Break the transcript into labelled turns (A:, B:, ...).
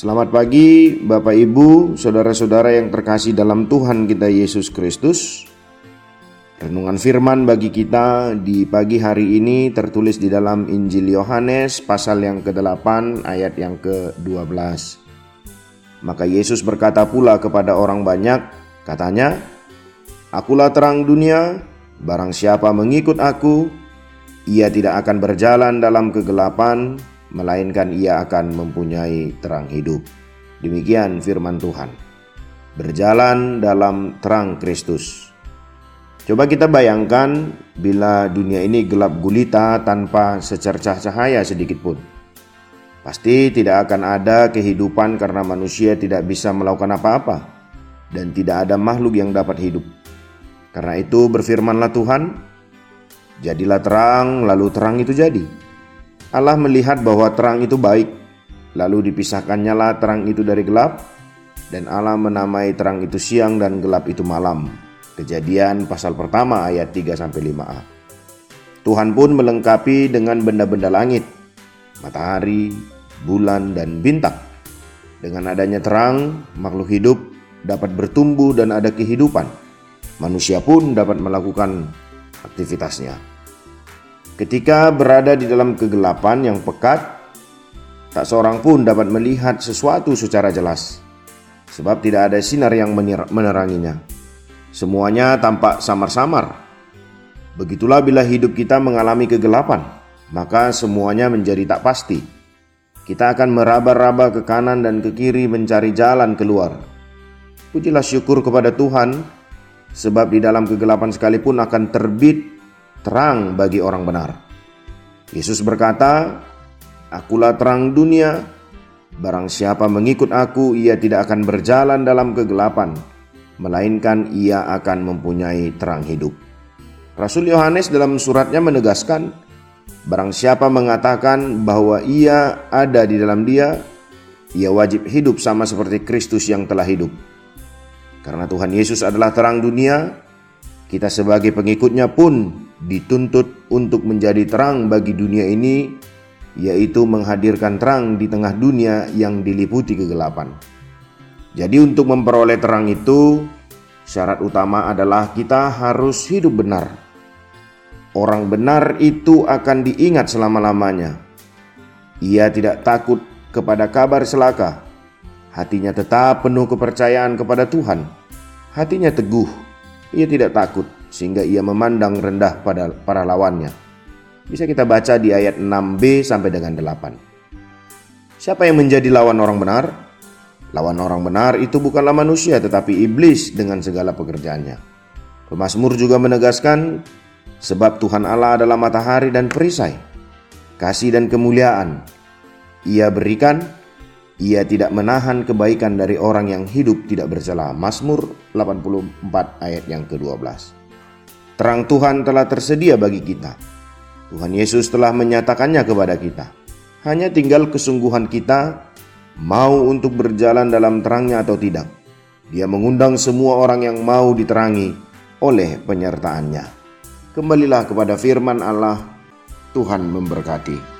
A: Selamat pagi, Bapak Ibu, saudara-saudara yang terkasih dalam Tuhan kita Yesus Kristus. Renungan firman bagi kita di pagi hari ini tertulis di dalam Injil Yohanes pasal yang ke-8 ayat yang ke-12. Maka Yesus berkata pula kepada orang banyak, katanya, Akulah terang dunia, barang siapa mengikut aku, ia tidak akan berjalan dalam kegelapan, melainkan ia akan mempunyai terang hidup. Demikian firman Tuhan. Berjalan dalam terang Kristus. Coba kita bayangkan bila dunia ini gelap gulita tanpa secercah cahaya sedikit pun. Pasti tidak akan ada kehidupan karena manusia tidak bisa melakukan apa-apa dan tidak ada makhluk yang dapat hidup. Karena itu berfirmanlah Tuhan, jadilah terang lalu terang itu jadi. Allah melihat bahwa terang itu baik, lalu dipisahkannya lah terang itu dari gelap, dan Allah menamai terang itu siang dan gelap itu malam. Kejadian pasal pertama ayat 3 5a. Tuhan pun melengkapi dengan benda-benda langit, matahari, bulan dan bintang. Dengan adanya terang, makhluk hidup dapat bertumbuh dan ada kehidupan. Manusia pun dapat melakukan aktivitasnya. Ketika berada di dalam kegelapan yang pekat, tak seorang pun dapat melihat sesuatu secara jelas, sebab tidak ada sinar yang meneranginya. Semuanya tampak samar-samar. Begitulah bila hidup kita mengalami kegelapan, maka semuanya menjadi tak pasti. Kita akan meraba-raba ke kanan dan ke kiri mencari jalan keluar. Pujilah syukur kepada Tuhan, sebab di dalam kegelapan sekalipun akan terbit terang bagi orang benar. Yesus berkata, Akulah terang dunia, barang siapa mengikut aku ia tidak akan berjalan dalam kegelapan, melainkan ia akan mempunyai terang hidup. Rasul Yohanes dalam suratnya menegaskan, barang siapa mengatakan bahwa ia ada di dalam dia, ia wajib hidup sama seperti Kristus yang telah hidup. Karena Tuhan Yesus adalah terang dunia, kita sebagai pengikutnya pun dituntut untuk menjadi terang bagi dunia ini, yaitu menghadirkan terang di tengah dunia yang diliputi kegelapan. Jadi, untuk memperoleh terang itu, syarat utama adalah kita harus hidup benar. Orang benar itu akan diingat selama-lamanya. Ia tidak takut kepada kabar celaka. Hatinya tetap penuh kepercayaan kepada Tuhan. Hatinya teguh. Ia tidak takut sehingga ia memandang rendah pada para lawannya. Bisa kita baca di ayat 6b sampai dengan 8. Siapa yang menjadi lawan orang benar? Lawan orang benar itu bukanlah manusia tetapi iblis dengan segala pekerjaannya. Pemasmur juga menegaskan sebab Tuhan Allah adalah matahari dan perisai, kasih dan kemuliaan. Ia berikan, ia tidak menahan kebaikan dari orang yang hidup tidak bercela. Mazmur 84 ayat yang ke-12. Terang Tuhan telah tersedia bagi kita. Tuhan Yesus telah menyatakannya kepada kita. Hanya tinggal kesungguhan kita mau untuk berjalan dalam terangnya atau tidak. Dia mengundang semua orang yang mau diterangi oleh penyertaannya. Kembalilah kepada firman Allah, Tuhan memberkati.